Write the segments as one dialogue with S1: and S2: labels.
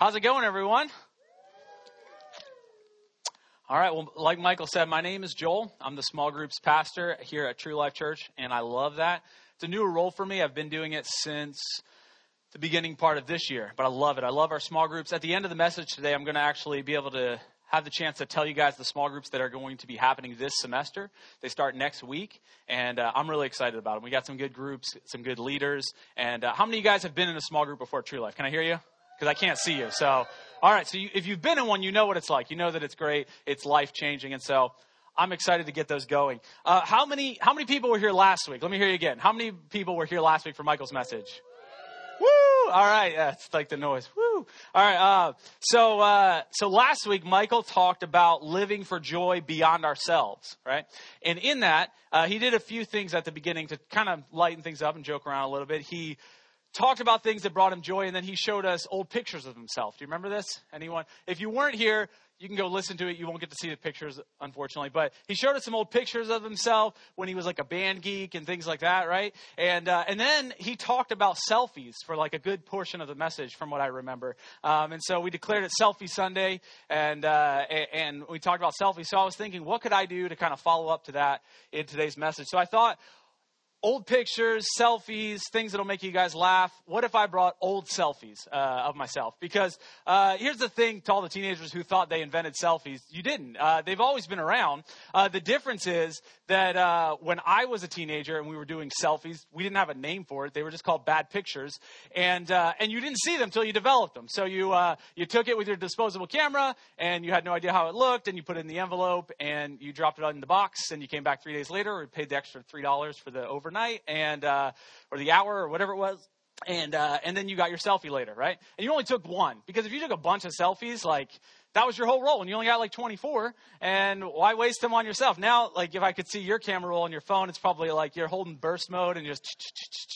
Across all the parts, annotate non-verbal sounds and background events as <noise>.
S1: How's it going, everyone? All right, well, like Michael said, my name is Joel. I'm the small groups pastor here at True Life Church, and I love that. It's a new role for me. I've been doing it since the beginning part of this year, but I love it. I love our small groups. At the end of the message today, I'm going to actually be able to have the chance to tell you guys the small groups that are going to be happening this semester. They start next week, and uh, I'm really excited about them. We got some good groups, some good leaders. And uh, how many of you guys have been in a small group before True Life? Can I hear you? Because I can't see you. So, all right. So you, if you've been in one, you know what it's like. You know that it's great. It's life changing. And so I'm excited to get those going. Uh, how many, how many people were here last week? Let me hear you again. How many people were here last week for Michael's message? Woo! All right. It's like the noise. Woo! All right. Uh, so, uh, so last week, Michael talked about living for joy beyond ourselves, right? And in that, uh, he did a few things at the beginning to kind of lighten things up and joke around a little bit. He talked about things that brought him joy, and then he showed us old pictures of himself. Do you remember this? Anyone? If you weren't here, you can go listen to it. You won't get to see the pictures, unfortunately. But he showed us some old pictures of himself when he was like a band geek and things like that, right? And uh, and then he talked about selfies for like a good portion of the message, from what I remember. Um, and so we declared it Selfie Sunday, and uh, and we talked about selfies. So I was thinking, what could I do to kind of follow up to that in today's message? So I thought old pictures, selfies, things that'll make you guys laugh. What if I brought old selfies uh, of myself? Because uh, here's the thing to all the teenagers who thought they invented selfies. You didn't. Uh, they've always been around. Uh, the difference is that uh, when I was a teenager and we were doing selfies, we didn't have a name for it. They were just called bad pictures, and uh, and you didn't see them until you developed them. So you you took it with your disposable camera, and you had no idea how it looked, and you put it in the envelope, and you dropped it in the box, and you came back three days later and paid the extra three dollars for the over overnight and uh, or the hour or whatever it was and uh, and then you got your selfie later, right? And you only took one because if you took a bunch of selfies, like that was your whole roll, and you only got like 24, and why waste them on yourself? Now, like if I could see your camera roll on your phone, it's probably like you're holding burst mode and just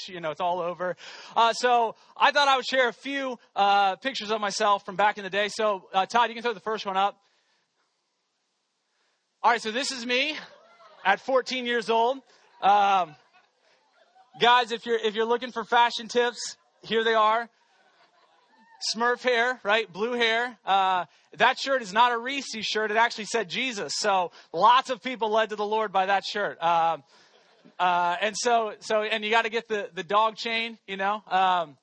S1: you know it's all over. Uh, so I thought I would share a few uh, pictures of myself from back in the day. So uh, Todd, you can throw the first one up. All right, so this is me at 14 years old. Um, Guys, if you're if you're looking for fashion tips, here they are. Smurf hair, right? Blue hair. Uh, that shirt is not a Reese shirt. It actually said Jesus. So lots of people led to the Lord by that shirt. Uh, uh, and so, so, and you got to get the, the dog chain, you know. Um,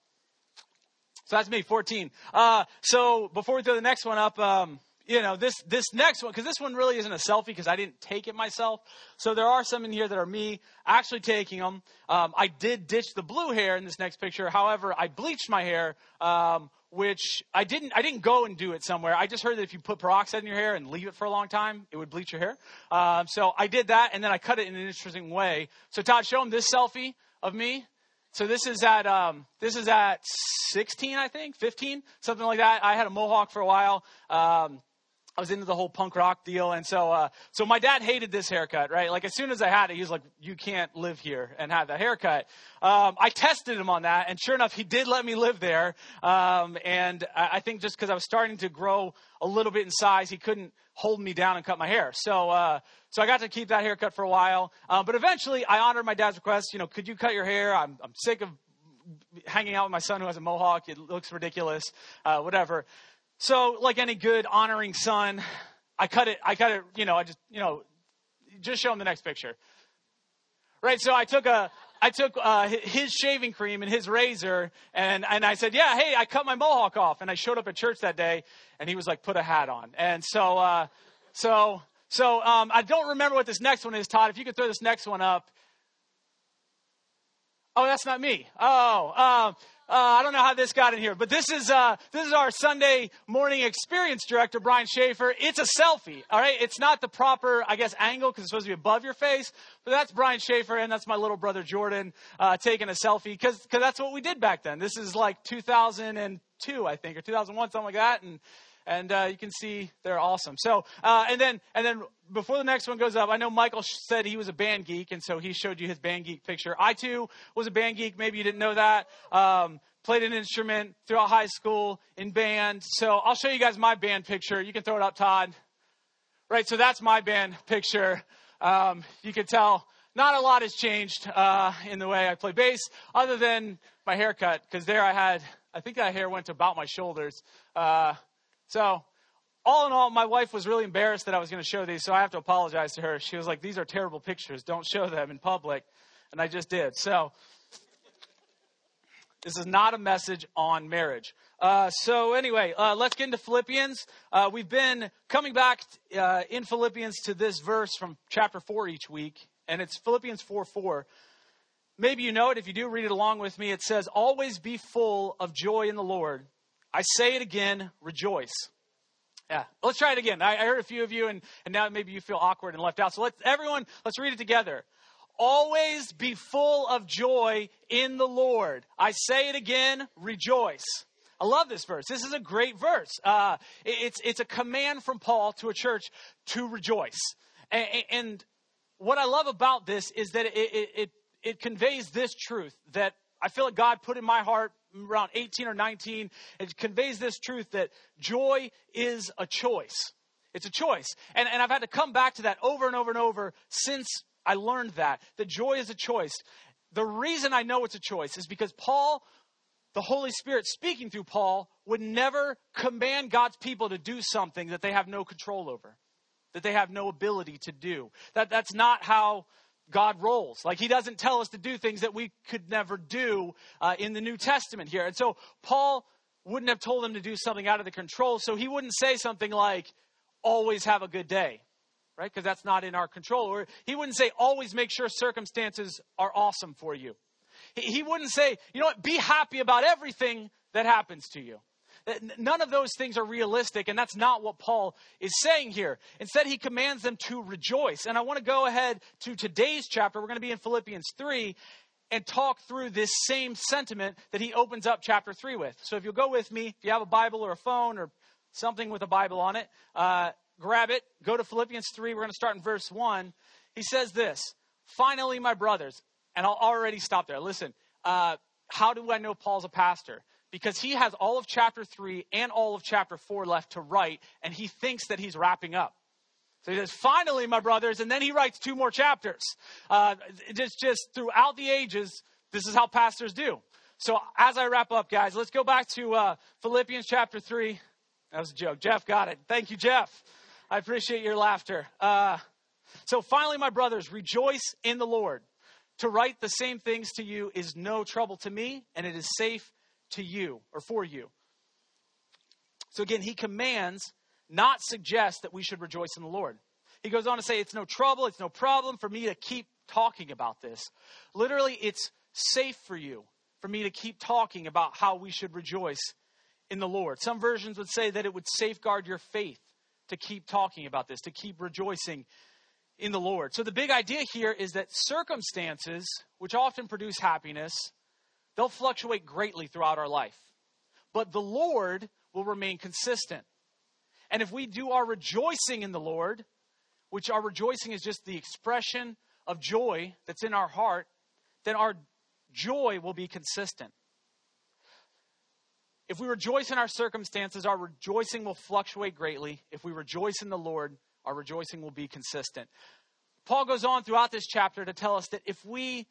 S1: so that's me, 14. Uh, so before we throw the next one up, um, you know, this, this next one, because this one really isn't a selfie because I didn't take it myself. So there are some in here that are me actually taking them. Um, I did ditch the blue hair in this next picture. However, I bleached my hair, um, which I didn't, I didn't go and do it somewhere. I just heard that if you put peroxide in your hair and leave it for a long time, it would bleach your hair. Um, so I did that and then I cut it in an interesting way. So Todd, show him this selfie of me. So this is at um, this is at 16, I think, 15, something like that. I had a mohawk for a while. Um, I was into the whole punk rock deal, and so uh, so my dad hated this haircut, right? Like as soon as I had it, he was like, "You can't live here and have that haircut." Um, I tested him on that, and sure enough, he did let me live there. Um, and I, I think just because I was starting to grow a little bit in size, he couldn't hold me down and cut my hair. So uh, so I got to keep that haircut for a while. Uh, but eventually, I honored my dad's request. You know, could you cut your hair? I'm I'm sick of hanging out with my son who has a mohawk. It looks ridiculous. Uh, whatever. So, like any good honoring son, I cut it, I cut it, you know, I just, you know, just show him the next picture. Right? So I took a, I took uh, his shaving cream and his razor, and, and I said, Yeah, hey, I cut my mohawk off. And I showed up at church that day, and he was like, Put a hat on. And so, uh, so, so um, I don't remember what this next one is, Todd. If you could throw this next one up. Oh, that's not me. Oh, um, uh, I don't know how this got in here, but this is uh, this is our Sunday morning experience director, Brian Schaefer. It's a selfie, all right. It's not the proper, I guess, angle because it's supposed to be above your face, but that's Brian Schaefer, and that's my little brother Jordan uh, taking a selfie because because that's what we did back then. This is like 2002, I think, or 2001, something like that, and and uh, you can see they're awesome. So, uh, and then and then before the next one goes up, I know Michael said he was a band geek, and so he showed you his band geek picture. I too was a band geek. Maybe you didn't know that. Um, played an instrument throughout high school in band. So I'll show you guys my band picture. You can throw it up, Todd. Right. So that's my band picture. Um, you can tell not a lot has changed uh, in the way I play bass, other than my haircut, because there I had I think that hair went about my shoulders. Uh, so, all in all, my wife was really embarrassed that I was going to show these, so I have to apologize to her. She was like, These are terrible pictures. Don't show them in public. And I just did. So, this is not a message on marriage. Uh, so, anyway, uh, let's get into Philippians. Uh, we've been coming back uh, in Philippians to this verse from chapter 4 each week, and it's Philippians 4 4. Maybe you know it. If you do, read it along with me. It says, Always be full of joy in the Lord. I say it again, rejoice. Yeah, let's try it again. I, I heard a few of you, and, and now maybe you feel awkward and left out. So let's, everyone, let's read it together. Always be full of joy in the Lord. I say it again, rejoice. I love this verse. This is a great verse. Uh, it's, it's a command from Paul to a church to rejoice. And, and what I love about this is that it, it, it, it conveys this truth that I feel like God put in my heart around 18 or 19. It conveys this truth that joy is a choice. It's a choice. And, and I've had to come back to that over and over and over since I learned that, that joy is a choice. The reason I know it's a choice is because Paul, the Holy Spirit speaking through Paul, would never command God's people to do something that they have no control over, that they have no ability to do. That, that's not how God rolls. Like he doesn't tell us to do things that we could never do uh, in the New Testament here. And so Paul wouldn't have told them to do something out of the control. So he wouldn't say something like, always have a good day, right? Because that's not in our control. Or he wouldn't say, always make sure circumstances are awesome for you. He, he wouldn't say, you know what, be happy about everything that happens to you. None of those things are realistic, and that's not what Paul is saying here. Instead, he commands them to rejoice. And I want to go ahead to today's chapter. We're going to be in Philippians 3 and talk through this same sentiment that he opens up chapter 3 with. So if you'll go with me, if you have a Bible or a phone or something with a Bible on it, uh, grab it, go to Philippians 3. We're going to start in verse 1. He says this Finally, my brothers, and I'll already stop there. Listen, uh, how do I know Paul's a pastor? Because he has all of chapter 3 and all of chapter 4 left to write, and he thinks that he's wrapping up. So he says, finally, my brothers, and then he writes two more chapters. Uh, just, just throughout the ages, this is how pastors do. So as I wrap up, guys, let's go back to uh, Philippians chapter 3. That was a joke. Jeff got it. Thank you, Jeff. I appreciate your laughter. Uh, so finally, my brothers, rejoice in the Lord. To write the same things to you is no trouble to me, and it is safe to you or for you. So again, he commands, not suggest that we should rejoice in the Lord. He goes on to say, It's no trouble, it's no problem for me to keep talking about this. Literally, it's safe for you, for me to keep talking about how we should rejoice in the Lord. Some versions would say that it would safeguard your faith to keep talking about this, to keep rejoicing in the Lord. So the big idea here is that circumstances, which often produce happiness, They'll fluctuate greatly throughout our life. But the Lord will remain consistent. And if we do our rejoicing in the Lord, which our rejoicing is just the expression of joy that's in our heart, then our joy will be consistent. If we rejoice in our circumstances, our rejoicing will fluctuate greatly. If we rejoice in the Lord, our rejoicing will be consistent. Paul goes on throughout this chapter to tell us that if we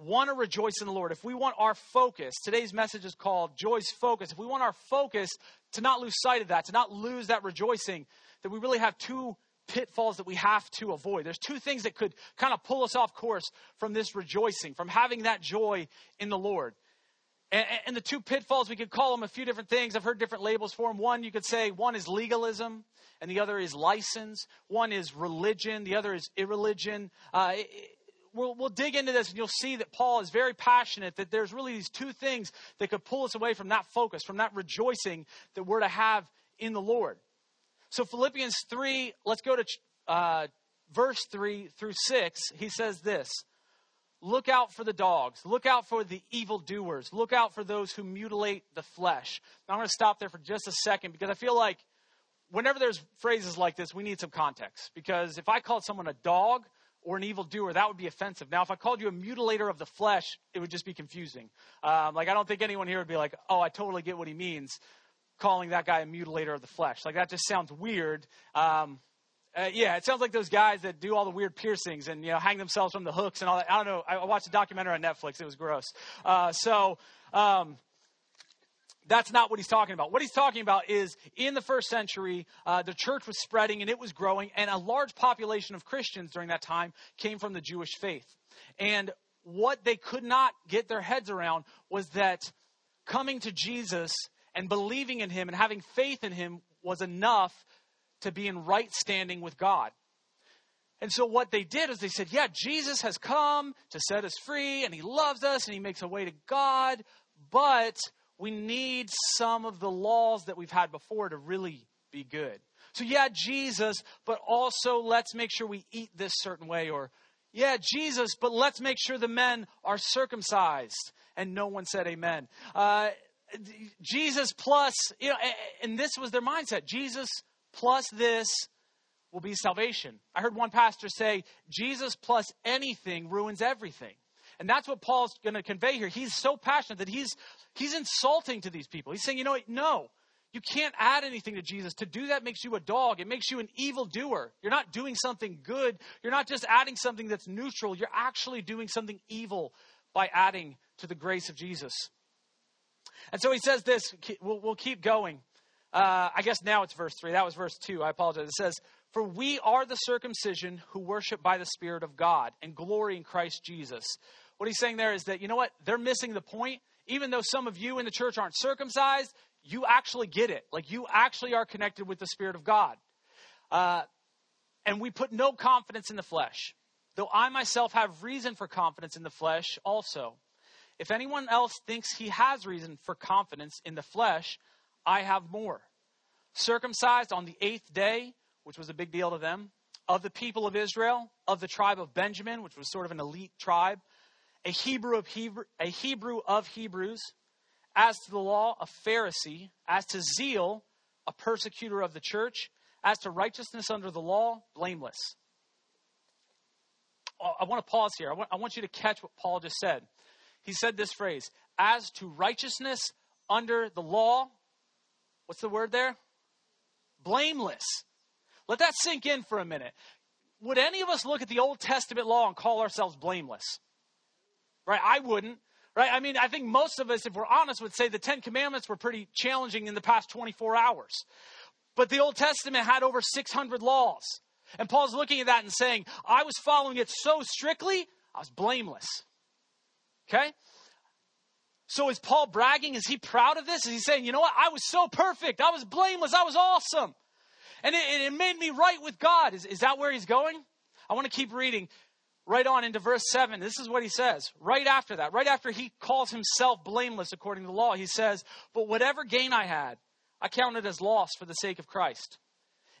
S1: want to rejoice in the Lord, if we want our focus, today's message is called Joy's Focus. If we want our focus to not lose sight of that, to not lose that rejoicing, that we really have two pitfalls that we have to avoid. There's two things that could kind of pull us off course from this rejoicing, from having that joy in the Lord. And, and, the two pitfalls, we could call them a few different things. I've heard different labels for them. One, you could say one is legalism, and the other is license. One is religion, the other is irreligion. Uh, we'll, we'll dig into this and you'll see that Paul is very passionate that there's really these two things that could pull us away from that focus, from that rejoicing that we're to have in the Lord. So, Philippians 3, let's go to uh, verse 3 through 6. He says this Look out for the dogs, look out for the evildoers, look out for those who mutilate the flesh. Now, I'm going to stop there for just a second because I feel like whenever there's phrases like this, we need some context. Because if I called someone a dog, or an evildoer, that would be offensive. Now, if I called you a mutilator of the flesh, it would just be confusing. Um, like, I don't think anyone here would be like, oh, I totally get what he means, calling that guy a mutilator of the flesh. Like, that just sounds weird. Um, uh, yeah, it sounds like those guys that do all the weird piercings and you know hang themselves from the hooks and all that. I don't know. I watched a documentary on Netflix. It was gross. Uh, so, um, that's not what he's talking about. What he's talking about is in the first century, uh, the church was spreading and it was growing, and a large population of Christians during that time came from the Jewish faith. And what they could not get their heads around was that coming to Jesus and believing in him and having faith in him was enough to be in right standing with God. And so what they did is they said, yeah, Jesus has come to set us free and he loves us and he makes a way to God, but we need some of the laws that we've had before to really be good. So yeah, Jesus, but also let's make sure we eat this certain way or yeah, Jesus, but let's make sure the men are circumcised. And no one said amen. Uh, Jesus plus, you know, and this was their mindset. Jesus plus this will be salvation. I heard one pastor say, Jesus plus anything ruins everything. And that's what Paul's going to convey here. He's so passionate that he's he's insulting to these people. He's saying, you know what? No, you can't add anything to Jesus. To do that makes you a dog. It makes you an evil doer. You're not doing something good. You're not just adding something that's neutral. You're actually doing something evil by adding to the grace of Jesus. And so he says this. We'll, we'll keep going. Uh, I guess now it's verse 3. That was verse 2. I apologize. It says, For we are the circumcision who worship by the Spirit of God and glory in Christ Jesus. What he's saying there is that, you know what? They're missing the point. Even though some of you in the church aren't circumcised, you actually get it. Like you actually are connected with the Spirit of God. Uh, and we put no confidence in the flesh, though I myself have reason for confidence in the flesh also. If anyone else thinks he has reason for confidence in the flesh, I have more. Circumcised on the eighth day, which was a big deal to them, of the people of Israel, of the tribe of Benjamin, which was sort of an elite tribe, a Hebrew of Hebrew, a Hebrew of Hebrews, as to the law, a Pharisee, as to zeal, a persecutor of the church, as to righteousness under the law, blameless. Uh, I want to pause here. I want, I want you to catch what Paul just said. He said this phrase, as to righteousness under the law, what's the word there? Blameless. Let that sink in for a minute. Would any of us look at the Old Testament law and call ourselves blameless? Right? I wouldn't. Right? I mean, I think most of us, if we're honest, would say the Ten Commandments were pretty challenging in the past 24 hours. But the Old Testament had over 600 laws. And Paul's looking at that and saying, I was following it so strictly, I was blameless. Okay? So is Paul bragging? Is he proud of this? Is he saying, you know what? I was so perfect. I was blameless. I was awesome. And it, it made me right with God. Is, is that where he's going? I want to keep reading right on into verse 7. This is what he says. Right after that, right after he calls himself blameless according to the law, he says, But whatever gain I had, I counted as loss for the sake of Christ.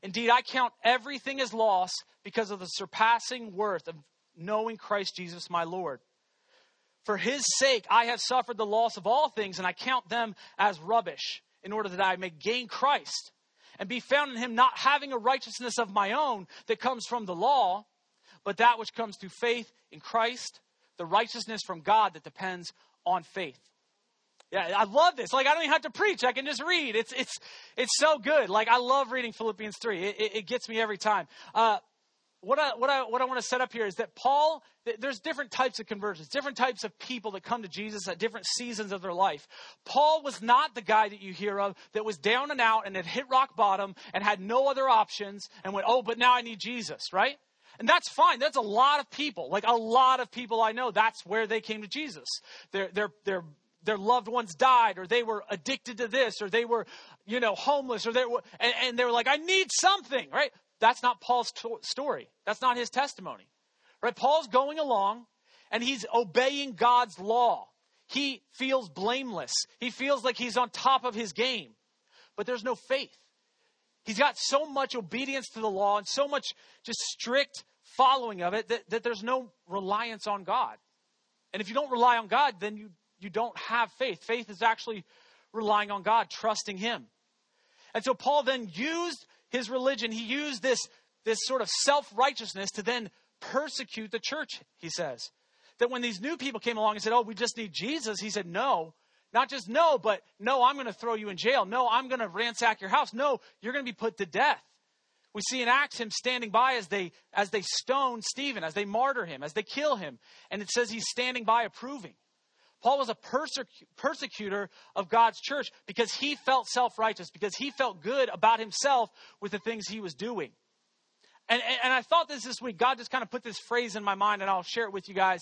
S1: Indeed, I count everything as loss because of the surpassing worth of knowing Christ Jesus my Lord. For his sake, I have suffered the loss of all things, and I count them as rubbish, in order that I may gain Christ and be found in him, not having a righteousness of my own that comes from the law but that which comes through faith in Christ, the righteousness from God that depends on faith. Yeah, I love this. Like I don't even have to preach; I can just read. It's it's it's so good. Like I love reading Philippians three. It, it, it gets me every time. Uh, what I what I what I want to set up here is that Paul. There's different types of conversions, different types of people that come to Jesus at different seasons of their life. Paul was not the guy that you hear of that was down and out and had hit rock bottom and had no other options and went, oh, but now I need Jesus, right? And that's fine. That's a lot of people. Like a lot of people I know, that's where they came to Jesus. Their, their, their, their loved ones died, or they were addicted to this, or they were, you know, homeless, or they were, and, and they were like, I need something, right? That's not Paul's story. That's not his testimony, right? Paul's going along and he's obeying God's law. He feels blameless. He feels like he's on top of his game, but there's no faith. He's got so much obedience to the law and so much just strict following of it that, that there's no reliance on God. And if you don't rely on God, then you, you don't have faith. Faith is actually relying on God, trusting Him. And so Paul then used his religion, he used this, this sort of self righteousness to then persecute the church, he says. That when these new people came along and said, Oh, we just need Jesus, he said, No. Not just no, but no, I'm going to throw you in jail. No, I'm going to ransack your house. No, you're going to be put to death. We see in Acts him standing by as they as they stone Stephen, as they martyr him, as they kill him, and it says he's standing by approving. Paul was a persecutor of God's church because he felt self righteous, because he felt good about himself with the things he was doing. And, and, and I thought this this week, God just kind of put this phrase in my mind, and I'll share it with you guys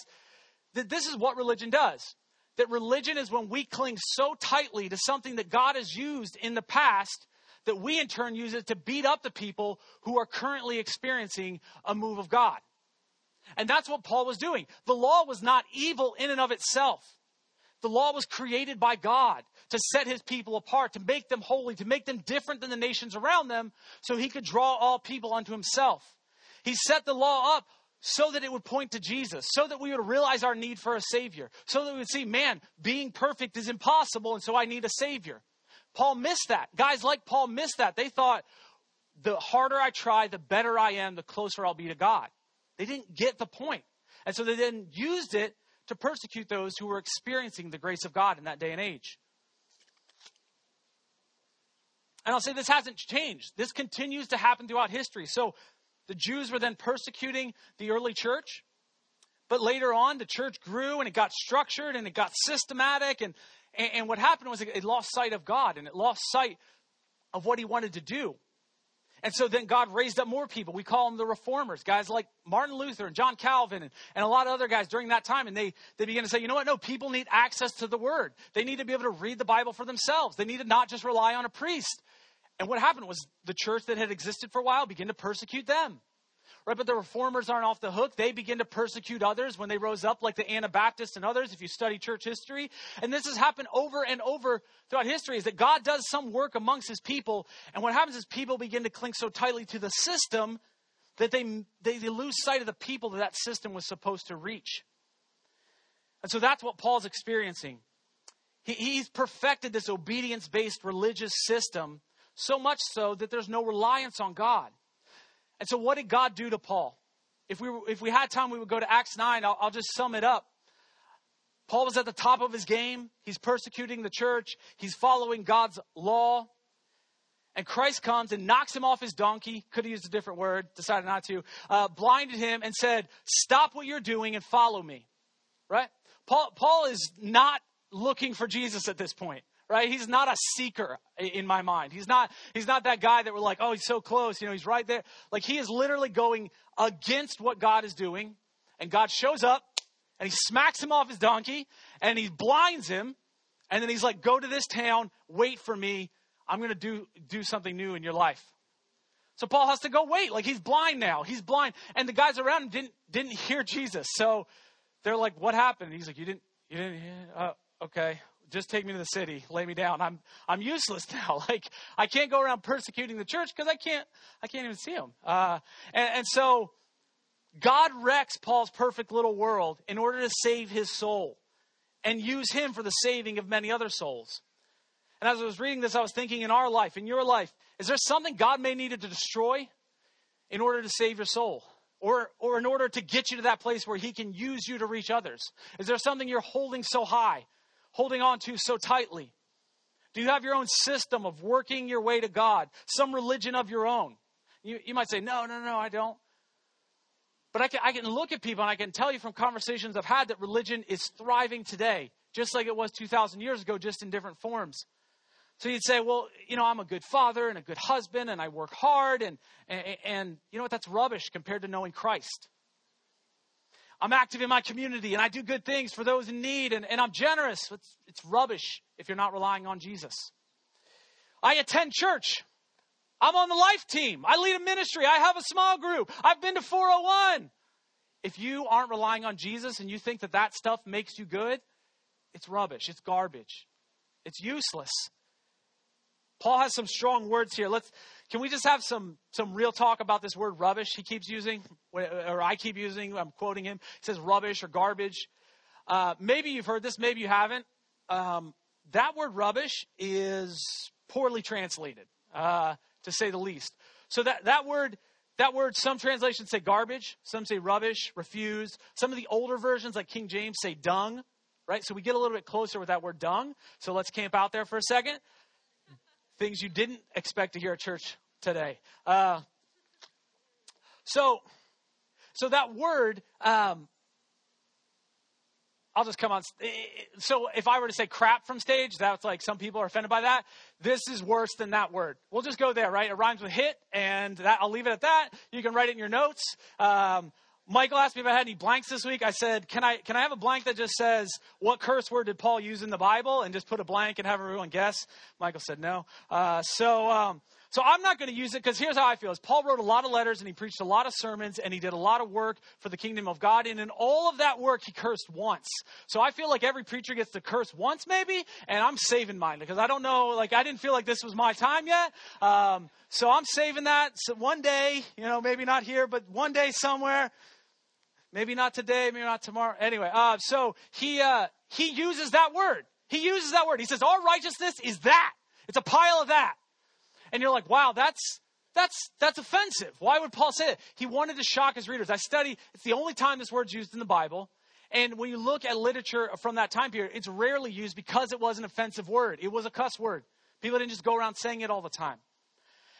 S1: that this is what religion does. That religion is when we cling so tightly to something that God has used in the past that we in turn use it to beat up the people who are currently experiencing a move of God. And that's what Paul was doing. The law was not evil in and of itself. The law was created by God to set his people apart, to make them holy, to make them different than the nations around them, so he could draw all people unto himself. He set the law up so that it would point to Jesus, so that we would realize our need for a Savior, so that we would see, man, being perfect is impossible, and so I need a Savior. Paul missed that. Guys like Paul missed that. They thought, the harder I try, the better I am, the closer I'll be to God. They didn't get the point. And so they then used it to persecute those who were experiencing the grace of God in that day and age. And I'll say this hasn't changed. This continues to happen throughout history. So the Jews were then persecuting the early church. But later on, the church grew and it got structured and it got systematic. And, and, what happened was it lost sight of God and it lost sight of what he wanted to do. And so then God raised up more people. We call them the reformers, guys like Martin Luther and John Calvin and, and a lot of other guys during that time. And they, they began to say, you know what? No, people need access to the word. They need to be able to read the Bible for themselves. They need to not just rely on a priest. And what happened was the church that had existed for a while began to persecute them. Right, but the reformers aren't off the hook. They begin to persecute others when they rose up, like the Anabaptists and others, if you study church history. And this has happened over and over throughout history, is that God does some work amongst his people. And what happens is people begin to cling so tightly to the system that they, they, they lose sight of the people that that system was supposed to reach. And so that's what Paul's experiencing. He, he's perfected this obedience based religious system so much so that there's no reliance on God. And so, what did God do to Paul? If we, were, if we had time, we would go to Acts 9. I'll, I'll just sum it up. Paul was at the top of his game. He's persecuting the church, he's following God's law. And Christ comes and knocks him off his donkey. Could have used a different word, decided not to. Uh, blinded him and said, Stop what you're doing and follow me. Right? Paul, Paul is not looking for Jesus at this point right? He's not a seeker in my mind. He's not, he's not that guy that we're like, oh, he's so close, you know, he's right there. Like he is literally going against what God is doing. And God shows up and he smacks him off his donkey and he blinds him. And then he's like, go to this town, wait for me. I'm going to do, do something new in your life. So Paul has to go wait. Like he's blind now. He's blind. And the guys around him didn't, didn't hear <laughs> Jesus. So they're like, what happened? And he's like, you didn't, you didn't hear? Uh, okay just take me to the city, lay me down. I'm I'm useless <laughs> now. Like I can't go around persecuting the church because I can't I can't even see them. Uh, and, and so God wrecks Paul's perfect little world in order to save his soul and use him for the saving of many other souls. And as I was reading this, I was thinking in our life, in your life, is there something God may need to destroy in order to save your soul? Or, or in order to get you to that place where he can use you to reach others? Is there something you're holding so high holding on to so tightly? Do you have your own system of working your way to God, some religion of your own? You, you might say, no, no, no, I don't. But I can, I can look at people and I can tell you from conversations I've had that religion is thriving today, just like it was 2,000 years ago, just in different forms. So you'd say, well, you know, I'm a good father and a good husband and I work hard and, and, and you know what? That's rubbish compared to knowing Christ. I'm active in my community and I do good things for those in need and, and I'm generous. It's, it's rubbish if you're not relying on Jesus. I attend church. I'm on the life team. I lead a ministry. I have a small group. I've been to 401. If you aren't relying on Jesus and you think that that stuff makes you good, it's rubbish. It's garbage. It's useless. Paul has some strong words here. Let's can we just have some some real talk about this word rubbish he keeps using, or I keep using? I'm quoting him. He says rubbish or garbage. Uh, maybe you've heard this, maybe you haven't. Um, that word rubbish is poorly translated, uh, to say the least. So that that word that word, some translations say garbage, some say rubbish, refuse. Some of the older versions, like King James, say dung. Right? So we get a little bit closer with that word dung. So let's camp out there for a second things you didn't expect to hear at church today. Uh, so, so that word, um, I'll just come on. So if I were to say crap from stage, that's like some people are offended by that. This is worse than that word. We'll just go there, right? It rhymes with hit, and that, I'll leave it at that. You can write it in your notes. Um, Michael asked me if I had any blanks this week. I said, "Can I can I have a blank that just says what curse word did Paul use in the Bible?" And just put a blank and have everyone guess. Michael said no. Uh, so um, so I'm not going to use it because here's how I feel: is Paul wrote a lot of letters and he preached a lot of sermons and he did a lot of work for the kingdom of God. And in all of that work, he cursed once. So I feel like every preacher gets to curse once, maybe. And I'm saving mine because I don't know. Like I didn't feel like this was my time yet. Um, so I'm saving that. So one day, you know, maybe not here, but one day somewhere Maybe not today, maybe not tomorrow. Anyway, uh, so he uh, he uses that word. He uses that word. He says, "Our righteousness is that. It's a pile of that." And you're like, "Wow, that's that's that's offensive." Why would Paul say it? He wanted to shock his readers. I study. It's the only time this word's used in the Bible. And when you look at literature from that time period, it's rarely used because it was an offensive word. It was a cuss word. People didn't just go around saying it all the time.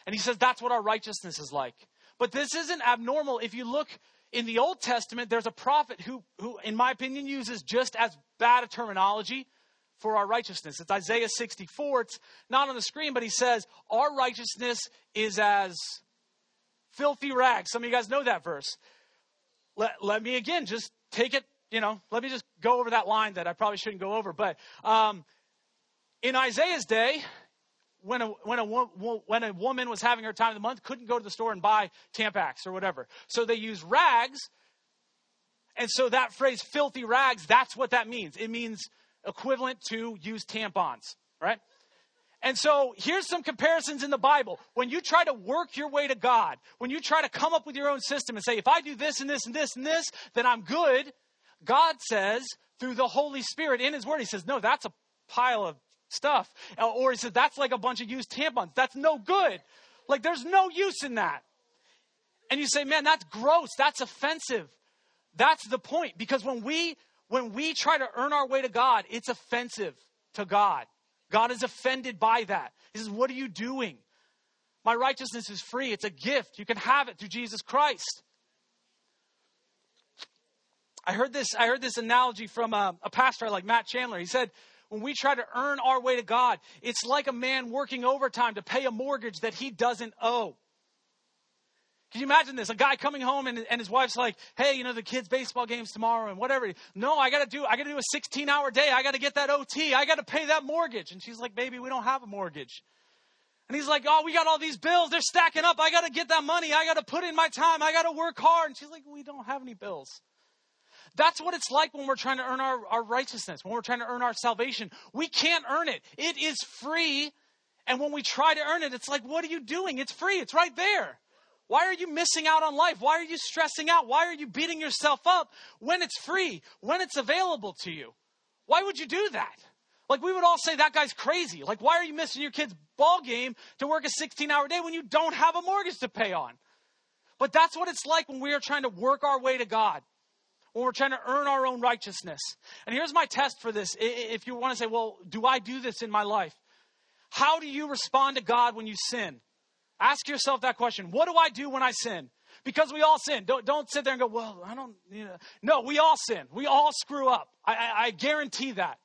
S1: And he says that's what our righteousness is like. But this isn't abnormal. If you look in the Old Testament, there's a prophet who, who, in my opinion, uses just as bad a terminology for our righteousness. It's Isaiah 64. It's not on the screen, but he says, Our righteousness is as filthy rags. Some of you guys know that verse. Let, let me again just take it, you know, let me just go over that line that I probably shouldn't go over. But um, in Isaiah's day, when a, when, a, when a woman was having her time of the month, couldn't go to the store and buy Tampax or whatever. So they use rags. And so that phrase, filthy rags, that's what that means. It means equivalent to use tampons, right? And so here's some comparisons in the Bible. When you try to work your way to God, when you try to come up with your own system and say, if I do this and this and this and this, then I'm good, God says through the Holy Spirit in His Word, He says, no, that's a pile of stuff. Uh, or he says, that's like a bunch of used tampons. That's no good. Like, there's no use in that. And you say, man, that's gross. That's offensive. That's the point. Because when we, when we try to earn our way to God, it's offensive to God. God is offended by that. He says, what are you doing? My righteousness is free. It's a gift. You can have it through Jesus Christ. I heard this, I heard this analogy from a, a pastor like Matt Chandler. He said, when we try to earn our way to God, it's like a man working overtime to pay a mortgage that he doesn't owe. Can you imagine this? A guy coming home and, and his wife's like, hey, you know, the kids' baseball game's tomorrow and whatever. No, I gotta do, I gotta do a 16 hour day. I gotta get that OT. I gotta pay that mortgage. And she's like, baby, we don't have a mortgage. And he's like, oh, we got all these bills. They're stacking up. I gotta get that money. I gotta put in my time. I gotta work hard. And she's like, we don't have any bills. That's what it's like when we're trying to earn our, our righteousness, when we're trying to earn our salvation. We can't earn it. It is free. And when we try to earn it, it's like, what are you doing? It's free. It's right there. Why are you missing out on life? Why are you stressing out? Why are you beating yourself up when it's free, when it's available to you? Why would you do that? Like we would all say that guy's crazy. Like why are you missing your kid's ball game to work a 16-hour day when you don't have a mortgage to pay on? But that's what it's like when we are trying to work our way to God when we're trying to earn our own righteousness. And here's my test for this. If you want to say, well, do I do this in my life? How do you respond to God when you sin? Ask yourself that question. What do I do when I sin? Because we all sin. Don't, don't sit there and go, well, I don't, you know. No, we all sin. We all screw up. I, I, I guarantee that.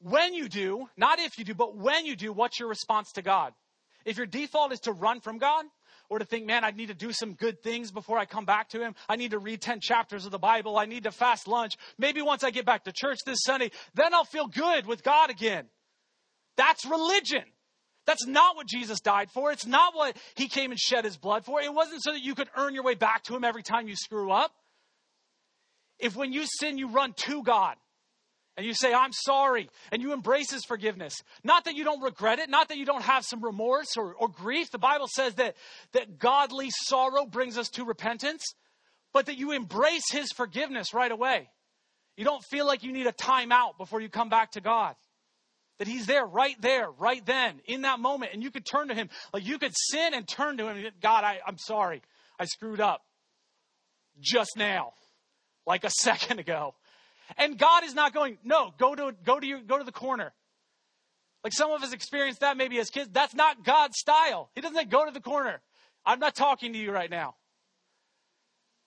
S1: When you do, not if you do, but when you do, what's your response to God? If your default is to run from God, or to think, man, I need to do some good things before I come back to Him. I need to read 10 chapters of the Bible. I need to fast lunch. Maybe once I get back to church this Sunday, then I'll feel good with God again. That's religion. That's not what Jesus died for. It's not what He came and shed His blood for. It wasn't so that you could earn your way back to Him every time you screw up. If when you sin, you run to God, and you say, I'm sorry, and you embrace his forgiveness. Not that you don't regret it, not that you don't have some remorse or, or grief. The Bible says that, that godly sorrow brings us to repentance, but that you embrace his forgiveness right away. You don't feel like you need a timeout before you come back to God. That he's there, right there, right then, in that moment, and you could turn to him. Like you could sin and turn to him. God, I, I'm sorry. I screwed up just now, like a <laughs> second ago. And God is not going, no, go to, go to, your, go to the corner. Like some of us experienced that maybe as kids. That's not God's style. He doesn't say, go to the corner. I'm not talking to you right now.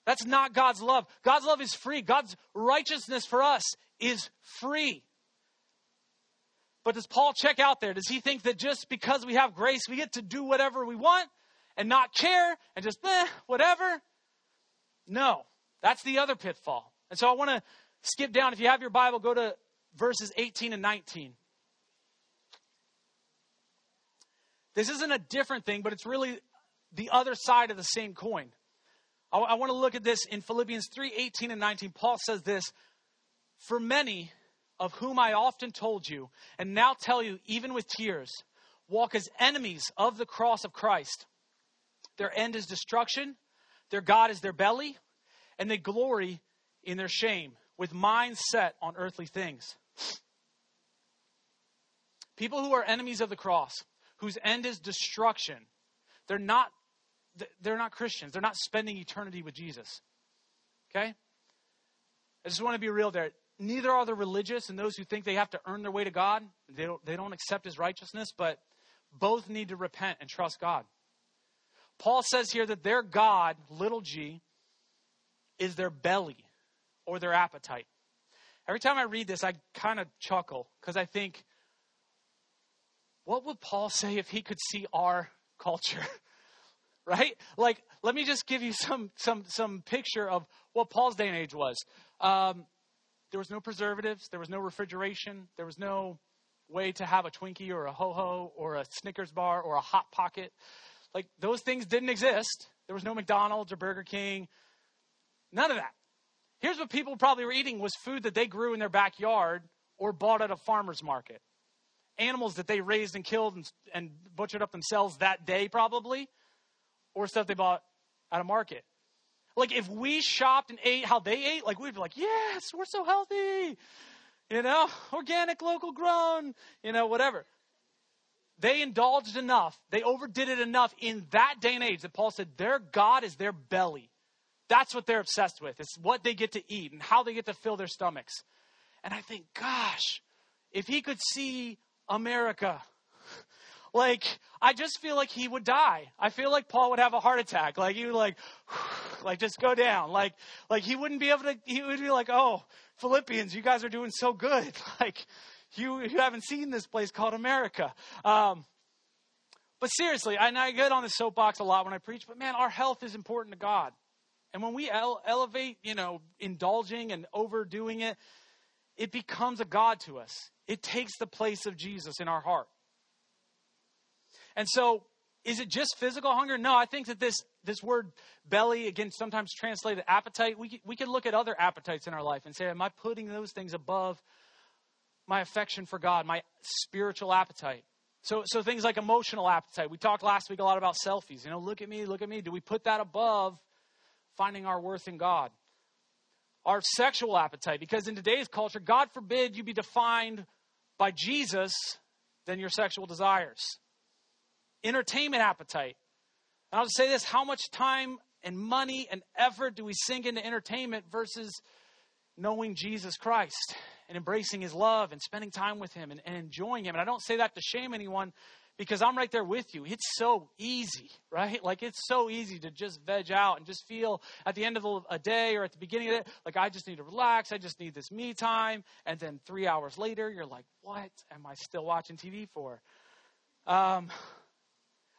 S1: That's not God's love. God's love is free. God's righteousness for us is free. But does Paul check out there? Does he think that just because we have grace, we get to do whatever we want and not care and just, eh, whatever? No, that's the other pitfall. And so I want to skip down. If you have your Bible, go to verses 18 and 19. This isn't a different thing, but it's really the other side of the same coin. I, I want to look at this in Philippians 3 18 and 19. Paul says this For many of whom I often told you, and now tell you, even with tears, walk as enemies of the cross of Christ. Their end is destruction, their God is their belly, and they glory in their shame, with minds set on earthly things. People who are enemies of the cross, whose end is destruction, they're not they're not Christians. They're not spending eternity with Jesus. Okay? I just want to be real there. Neither are the religious and those who think they have to earn their way to God. They don't, they don't accept his righteousness, but both need to repent and trust God. Paul says here that their God, little g, is their belly or their appetite. Every time I read this, I kind of chuckle because I think, what would Paul say if he could see our culture? <laughs> right? Like, let me just give you some some some picture of what Paul's day and age was. Um, there was no preservatives, there was no refrigeration, there was no way to have a Twinkie or a ho ho or a Snickers bar or a hot pocket. Like those things didn't exist. There was no McDonald's or Burger King. None of that. Here's what people probably were eating was food that they grew in their backyard or bought at a farmer's market. Animals that they raised and killed and, and butchered up themselves that day, probably or stuff they bought at a market. Like if we shopped and ate how they ate, like we'd be like, yes, we're so healthy. You know, organic, local grown, you know, whatever. They indulged enough, they overdid it enough in that day and age that Paul said their God is their belly. That's what they're obsessed with. It's what they get to eat and how they get to fill their stomachs. And I think, gosh, if he could see America like I just feel like he would die. I feel like Paul would have a heart attack. Like he would like <sighs> like just go down. Like like he wouldn't be able to he would be like, "Oh, Philippians, you guys are doing so good." <laughs> Like you you haven't seen this place called America. Um but seriously, I, I get on the soapbox a lot when I preach, but man, our health is important to God. And when we ele- elevate, you know, indulging and overdoing it, it becomes a God to us. It takes the place of Jesus in our heart. And so, is it just physical hunger? No, I think that this, this word belly, again, sometimes translated appetite, we, we can look at other appetites in our life and say, Am I putting those things above my affection for God, my spiritual appetite? So, so things like emotional appetite. We talked last week a lot about selfies. You know, look at me, look at me. Do we put that above finding our worth in God? Our sexual appetite, because in today's culture, God forbid you be defined by Jesus than your sexual desires entertainment appetite. And I'll just say this how much time and money and effort do we sink into entertainment versus knowing Jesus Christ and embracing his love and spending time with him and, and enjoying him? And I don't say that to shame anyone because I'm right there with you. It's so easy, <laughs> right? Like it's so easy to just veg out and just feel at the end of a day or at the beginning of it, like I just need to relax. I just need this me time. And then three hours later, you're like, what am I still watching TV for? Um,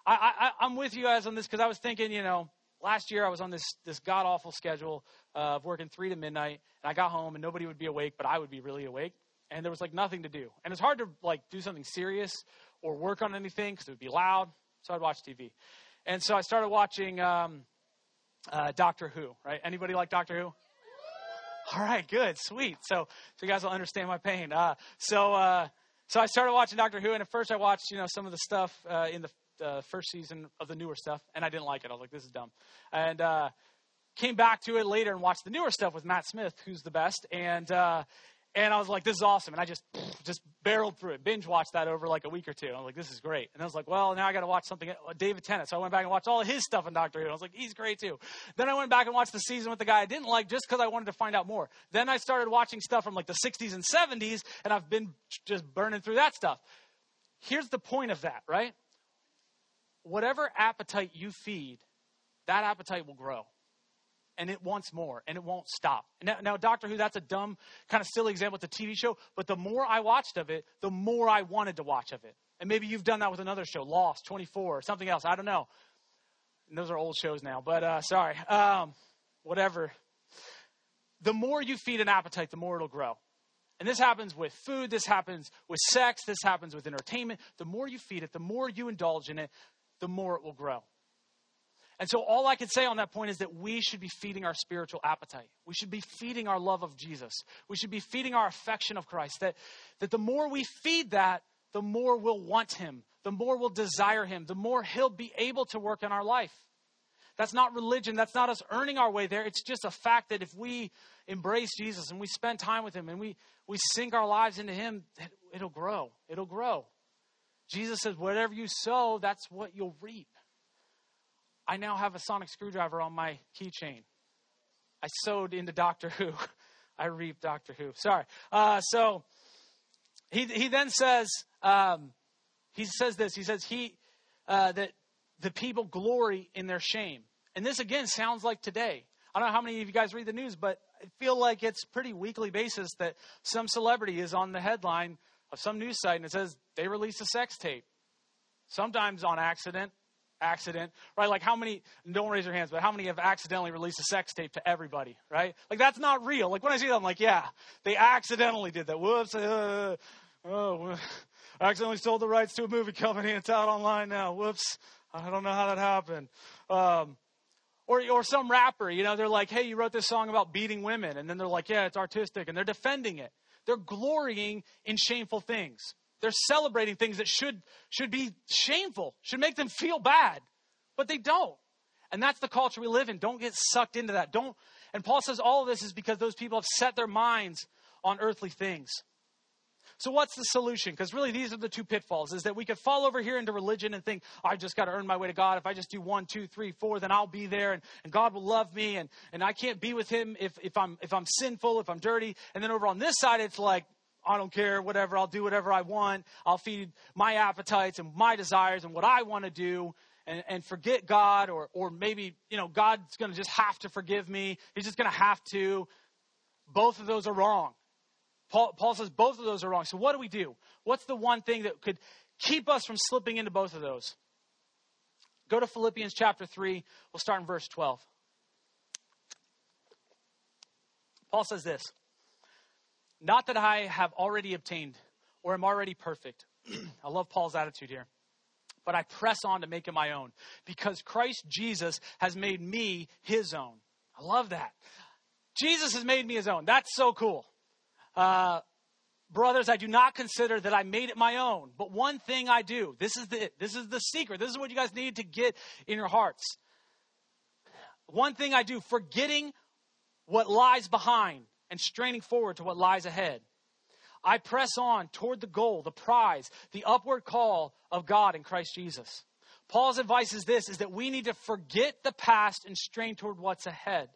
S1: I, I, I'm with you guys on this because I was thinking, you know, last year I was on this this god awful schedule of working three to midnight, and I got home and nobody would be awake, but I would be really awake, and there was like nothing to do, and it's hard to like do something serious or work on anything because it would be loud. So I'd watch TV, and so I started watching um, uh, Doctor Who. Right? Anybody like Doctor Who? All right, good, sweet. So, so you guys will understand my pain. Uh, so, uh, so I started watching Doctor Who, and at first I watched, you know, some of the stuff uh, in the uh, first season of the newer stuff, and I didn't like it. I was like, this is dumb. And uh, came back to it later and watched the newer stuff with Matt Smith, who's the best. And uh, and I was like, this is awesome. And I just just barreled through it, binge watched that over like a week or two. I was like, this is great. And I was like, well, now I got to watch something. Uh, David Tennant. So I went back and watched all his stuff in Doctor Who. I was like, he's great too. Then I went back and watched the season with the guy I didn't like just because I wanted to find out more. Then I started watching stuff from like the 60s and 70s, and I've been just burning through that stuff. Here's the point of that, right? whatever appetite you feed, that appetite will grow. And it wants more and it won't stop. Now, now, Doctor Who, that's a dumb, kind of silly example. It's a TV show, but the more I watched of it, the more I wanted to watch of it. And maybe you've done that with another show, Lost, 24, or something else. I don't know. And those are old shows now, but uh, sorry. Um, whatever. The more you feed an appetite, the more it'll grow. And this happens with food, this happens with sex, this happens with entertainment. The more you feed it, the more you indulge in it, the more it will grow. And so, all I can say on that point is that we should be feeding our spiritual appetite. We should be feeding our love of Jesus. We should be feeding our affection of Christ. That, that the more we feed that, the more we'll want Him, the more we'll desire Him, the more He'll be able to work in our life. That's not religion. That's not us earning our way there. It's just a fact that if we embrace Jesus and we spend time with Him and we, we sink our lives into Him, it'll grow. It'll grow. Jesus says, whatever you sow, that's what you'll reap. I now have a sonic screwdriver on my keychain. I sowed into Doctor Who. <laughs> I reap Doctor Who. Sorry. Uh, so he he then says um, he says this. He says he uh, that the people glory in their shame. And this again sounds like today. I don't know how many of you guys read the news, but I feel like it's pretty weekly basis that some celebrity is on the headline of some news site and it says they released a sex tape. Sometimes on accident, accident, right? Like how many, don't raise your hands, but how many have accidentally released a sex tape to everybody, right? Like that's not real. Like when I see that, I'm like, yeah, they accidentally did that. Whoops. Uh, oh, I <laughs> accidentally sold the rights to a movie company. It's out online now. Whoops. I don't know how that happened. Um, or, or some rapper, you know, they're like, hey, you wrote this song about beating women. And then they're like, yeah, it's artistic. And they're defending it. They're glorying in shameful things. They're celebrating things that should, should be shameful, should make them feel bad. But they don't. And that's the culture we live in. Don't get sucked into that. Don't. And Paul says all of this is because those people have set their minds on earthly things. So what's the solution? Because really these are the two pitfalls is that we could fall over here into religion and think, I just got to earn my way to God. If I just do one, two, three, four, then I'll be there and, and God will love me and, and I can't be with him if, if I'm if I'm sinful, if I'm dirty. And then over on this side it's like, I don't care, whatever, I'll do whatever I want. I'll feed my appetites and my desires and what I want to do. And, and, forget God, or, or maybe, you know, God's going to just have to forgive me. He's just going to have to. Both of those are wrong. Paul, Paul says both of those are wrong. So, what do we do? What's the one thing that could keep us from slipping into both of those? Go to Philippians chapter 3. We'll start in verse 12. Paul says this Not that I have already obtained or am already perfect. <clears throat> I love Paul's attitude here. But I press on to make it my own because Christ Jesus has made me his own. I love that. Jesus has made me his own. That's so cool. Uh, brothers, I do not consider that I made it my own, but one thing I do. This is the this is the secret. This is what you guys need to get in your hearts. One thing I do, forgetting what lies behind and straining forward to what lies ahead. I press on toward the goal, the prize, the upward call of God in Christ Jesus. Paul's advice is this is that we need to forget the past and strain toward what's ahead.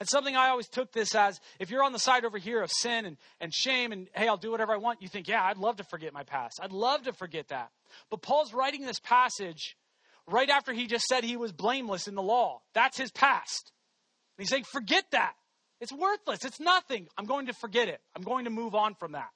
S1: And something I always took this as if you're on the side over here of sin and, and shame and, hey, I'll do whatever I want, you think, yeah, I'd love to forget my past. I'd love to forget that. But Paul's writing this passage right after he just said he was blameless in the law. That's his past. And he's saying, forget that. It's worthless. It's nothing. I'm going to forget it. I'm going to move on from that.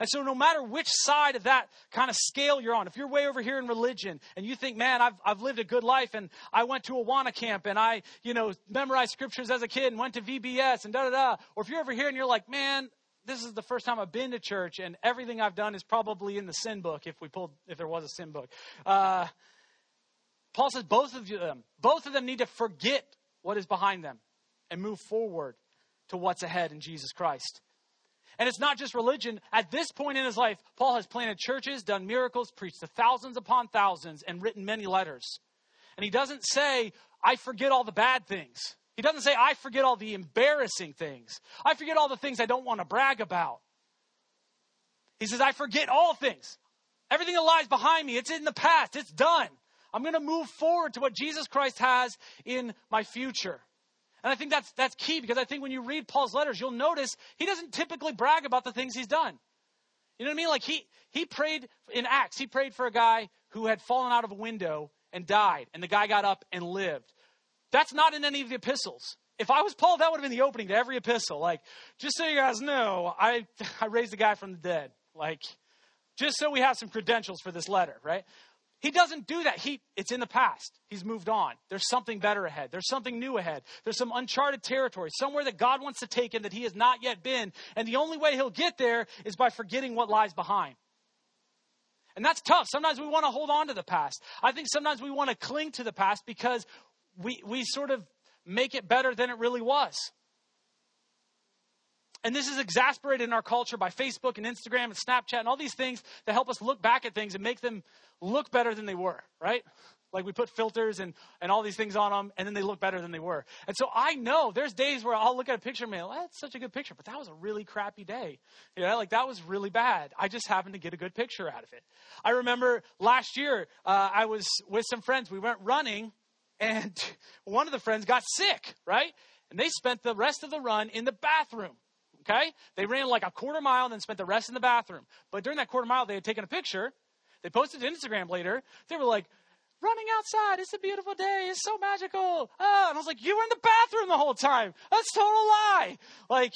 S1: And so, no matter which side of that kind of scale you're on, if you're way over here in religion and you think, man, I've, I've lived a good life and I went to Awana camp and I, you know, memorized scriptures as a kid and went to VBS and da da da. Or if you're over here and you're like, man, this is the first time I've been to church and everything I've done is probably in the sin book if we pulled, if there was a sin book. Uh, Paul says both of them, both of them need to forget what is behind them and move forward to what's ahead in Jesus Christ. And it's not just religion. At this point in his life, Paul has planted churches, done miracles, preached to thousands upon thousands, and written many letters. And he doesn't say, I forget all the bad things. He doesn't say, I forget all the embarrassing things. I forget all the things I don't want to brag about. He says, I forget all things. Everything that lies behind me, it's in the past, it's done. I'm going to move forward to what Jesus Christ has in my future. And I think that's, that's key because I think when you read Paul's letters, you'll notice he doesn't typically brag about the things he's done. You know what I mean? Like he, he prayed in Acts, he prayed for a guy who had fallen out of a window and died, and the guy got up and lived. That's not in any of the epistles.
S2: if I was Paul, that would have been the opening to every epistle. Like, just so you guys know, I, <laughs> I raised a guy from the dead. Like, just so we have some credentials for this letter, right? He doesn't do that. He, it's in the past. He's moved on. There's something better ahead. There's something new ahead. There's some uncharted territory, somewhere that God wants to take him that he has not yet been. And the only way he'll get there is by forgetting what lies behind. And that's tough. Sometimes we want to hold on to the past. I think sometimes we want to cling to the past because we, we sort of make it better than it really was. And this is exasperated in our culture by Facebook and Instagram and Snapchat and all these things that help us look back at things and make them look better than they were, right? Like we put filters and, and all these things on them, and then they look better than they were. And so I know there's days where I'll look at a picture and be like, that's such a good picture, but that was a really crappy day. You know, like that was really bad. I just happened to get a good picture out of it. I remember last year, uh, I was with some friends. We went running, and <laughs> one of the friends got sick, right? And they spent the rest of the run in the bathroom. Okay? They ran like a quarter mile and then spent the rest in the bathroom. But during that quarter mile, they had taken a picture. They posted to Instagram later. They were like, running outside. It's a beautiful day. It's so magical. Oh, and I was like, you were in the bathroom the whole time. That's total lie. Like,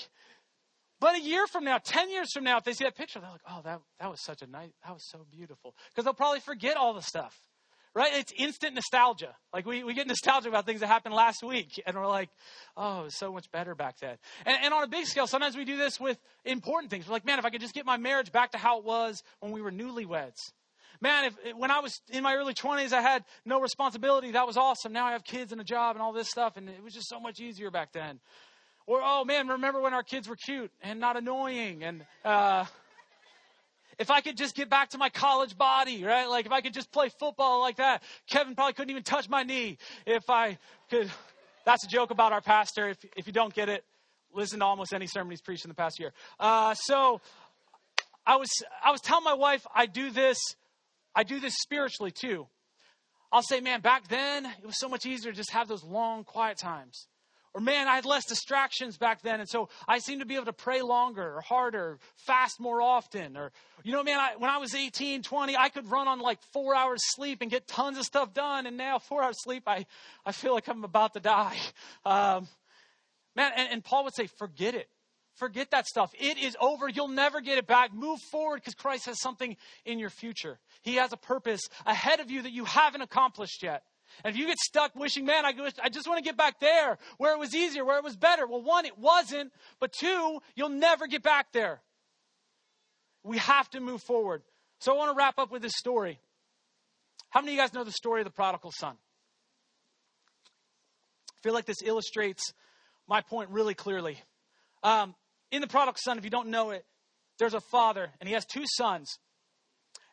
S2: but a year from now, 10 years from now, if they see that picture, they're like, oh, that, that was such a nice, that was so beautiful. Because they'll probably forget all the stuff right? It's instant nostalgia. Like we, we get nostalgia about things that happened last week, and we're like, oh, it was so much better back then. And, and on a big scale, sometimes we do this with important things. We're like, man, if I could just get my marriage back to how it was when we were newlyweds. Man, if when I was in my early 20s, I had no responsibility. That was awesome. Now I have kids and a job and all this stuff, and it was just so much easier back then. Or, oh man, remember when our kids were cute and not annoying and, uh, if I could just get back to my college body, right? Like if I could just play football like that, Kevin probably couldn't even touch my knee. If I could, that's a joke about our pastor. If, if you don't get it, listen to almost any sermon he's preached in the past year. Uh, so I was, I was telling my wife, I do this, I do this spiritually too. I'll say, man, back then it was so much easier to just have those long, quiet times. Or, man, I had less distractions back then, and so I seem to be able to pray longer or harder, fast more often. Or, you know, man, I, when I was 18, 20, I could run on like four hours sleep and get tons of stuff done. And now, four hours sleep, I, I feel like I'm about to die. Um, man, and, and Paul would say, forget it. Forget that stuff. It is over. You'll never get it back. Move forward because Christ has something in your future. He has a purpose ahead of you that you haven't accomplished yet. And if you get stuck wishing, man, I, I just want to get back there where it was easier, where it was better. Well, one, it wasn't. But two, you'll never get back there. We have to move forward. So I want to wrap up with this story. How many of you guys know the story of the prodigal son? I feel like this illustrates my point really clearly. Um, in the prodigal son, if you don't know it, there's a father, and he has two sons.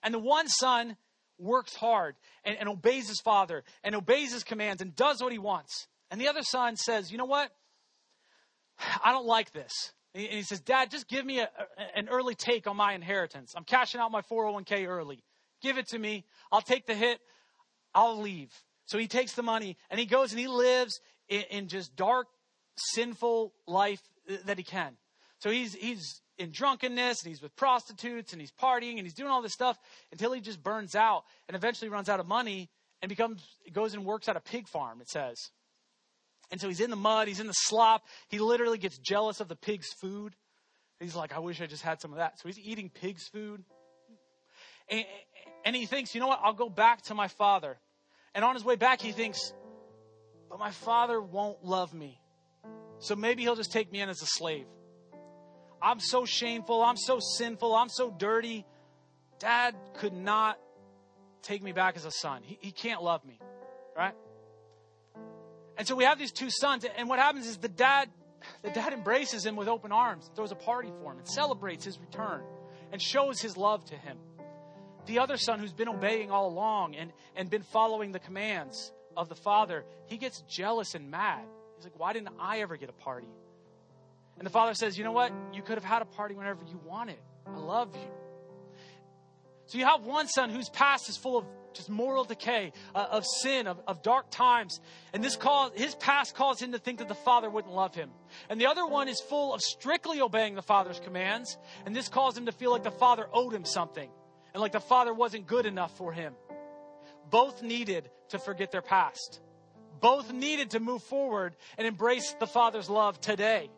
S2: And the one son works hard and, and obeys his father and obeys his commands and does what he wants. And the other son says, You know what? I don't like this. And he says, Dad, just give me a, an early take on my inheritance. I'm cashing out my 401k early. Give it to me. I'll take the hit. I'll leave. So he takes the money and he goes and he lives in, in just dark, sinful life that he can. So he's, he's in drunkenness and he's with prostitutes and he's partying and he's doing all this stuff until he just burns out and eventually runs out of money and becomes goes and works at a pig farm it says. And so he's in the mud he's in the slop he literally gets jealous of the pig's food. He's like i wish i just had some of that. So he's eating pig's food. And, and he thinks you know what? I'll go back to my father. And on his way back he thinks but my father won't love me. So maybe he'll just take me in as a slave I'm so shameful. I'm so sinful. I'm so dirty. Dad could not take me back as a son. He, he can't love me, right? And so we have these two sons, and what happens is the dad, the dad embraces him with open arms, throws a party for him, and celebrates his return, and shows his love to him. The other son, who's been obeying all along and, and been following the commands of the father, he gets jealous and mad. He's like, Why didn't I ever get a party? And the father says, You know what? You could have had a party whenever you wanted. I love you. So you have one son whose past is full of just moral decay, uh, of sin, of, of dark times. And this cause, his past caused him to think that the father wouldn't love him. And the other one is full of strictly obeying the father's commands. And this caused him to feel like the father owed him something and like the father wasn't good enough for him. Both needed to forget their past. both needed to move forward and embrace the Father's love today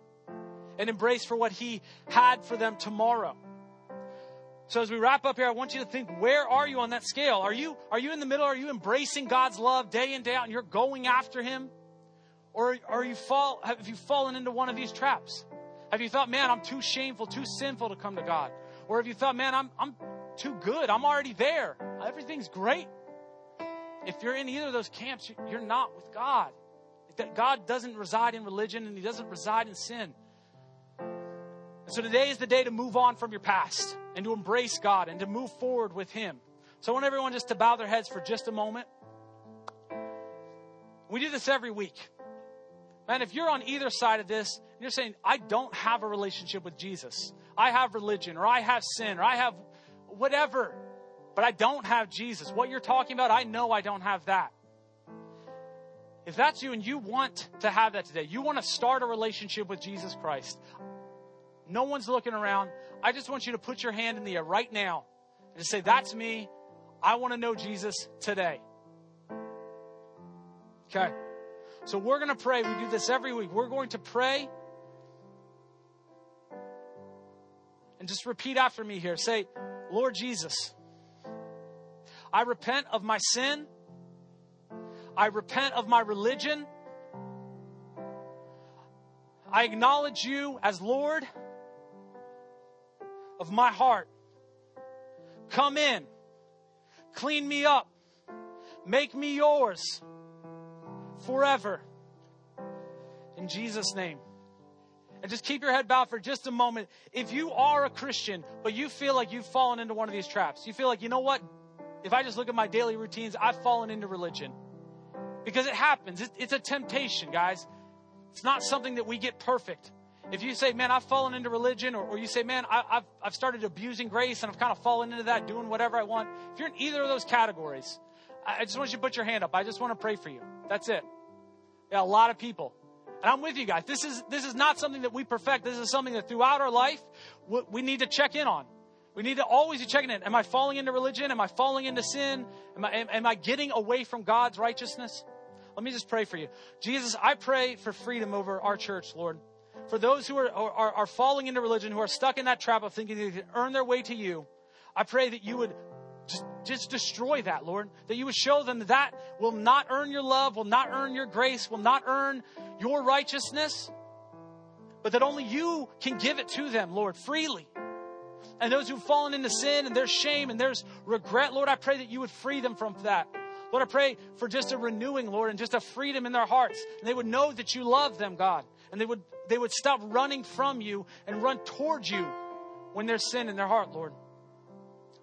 S2: and embrace for what He had for them tomorrow. So as we wrap up here, I want you to think, where are you on that scale? Are you, are you in the middle? Are you embracing God's love day in, and day out, and you're going after Him? Or are you fall, have you fallen into one of these traps? Have you thought, man, I'm too shameful, too sinful to come to God? Or have you thought, man, I'm, I'm too good. I'm already there. Everything's great. If you're in either of those camps, you're not with God. God doesn't reside in religion and He doesn't reside in sin. And so today is the day to move on from your past and to embrace God and to move forward with Him. So I want everyone just to bow their heads for just a moment. We do this every week. Man, if you're on either side of this, you're saying, I don't have a relationship with Jesus, I have religion, or I have sin, or I have whatever, but I don't have Jesus. What you're talking about, I know I don't have that. If that's you and you want to have that today, you want to start a relationship with Jesus Christ, no one's looking around. I just want you to put your hand in the air right now and say, That's me. I want to know Jesus today. Okay. So we're going to pray. We do this every week. We're going to pray. And just repeat after me here. Say, Lord Jesus, I repent of my sin. I repent of my religion. I acknowledge you as Lord of my heart. Come in, clean me up, make me yours forever. In Jesus' name. And just keep your head bowed for just a moment. If you are a Christian, but you feel like you've fallen into one of these traps, you feel like, you know what? If I just look at my daily routines, I've fallen into religion. Because it happens. It's a temptation, guys. It's not something that we get perfect. If you say, man, I've fallen into religion, or, or you say, man, I, have I've started abusing grace and I've kind of fallen into that, doing whatever I want. If you're in either of those categories, I, I just want you to put your hand up. I just want to pray for you. That's it. Yeah, a lot of people. And I'm with you guys. This is, this is not something that we perfect. This is something that throughout our life, we, we need to check in on. We need to always be checking in. Am I falling into religion? Am I falling into sin? Am I, am, am I getting away from God's righteousness? Let me just pray for you. Jesus, I pray for freedom over our church, Lord for those who are, are, are falling into religion, who are stuck in that trap of thinking they can earn their way to you, I pray that you would just, just destroy that, Lord. That you would show them that that will not earn your love, will not earn your grace, will not earn your righteousness, but that only you can give it to them, Lord, freely. And those who've fallen into sin and there's shame and there's regret, Lord, I pray that you would free them from that. Lord, I pray for just a renewing, Lord, and just a freedom in their hearts. And they would know that you love them, God. And they would, they would stop running from you and run towards you when there's sin in their heart, Lord.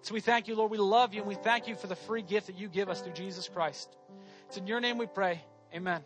S2: So we thank you, Lord. We love you and we thank you for the free gift that you give us through Jesus Christ. It's in your name we pray. Amen.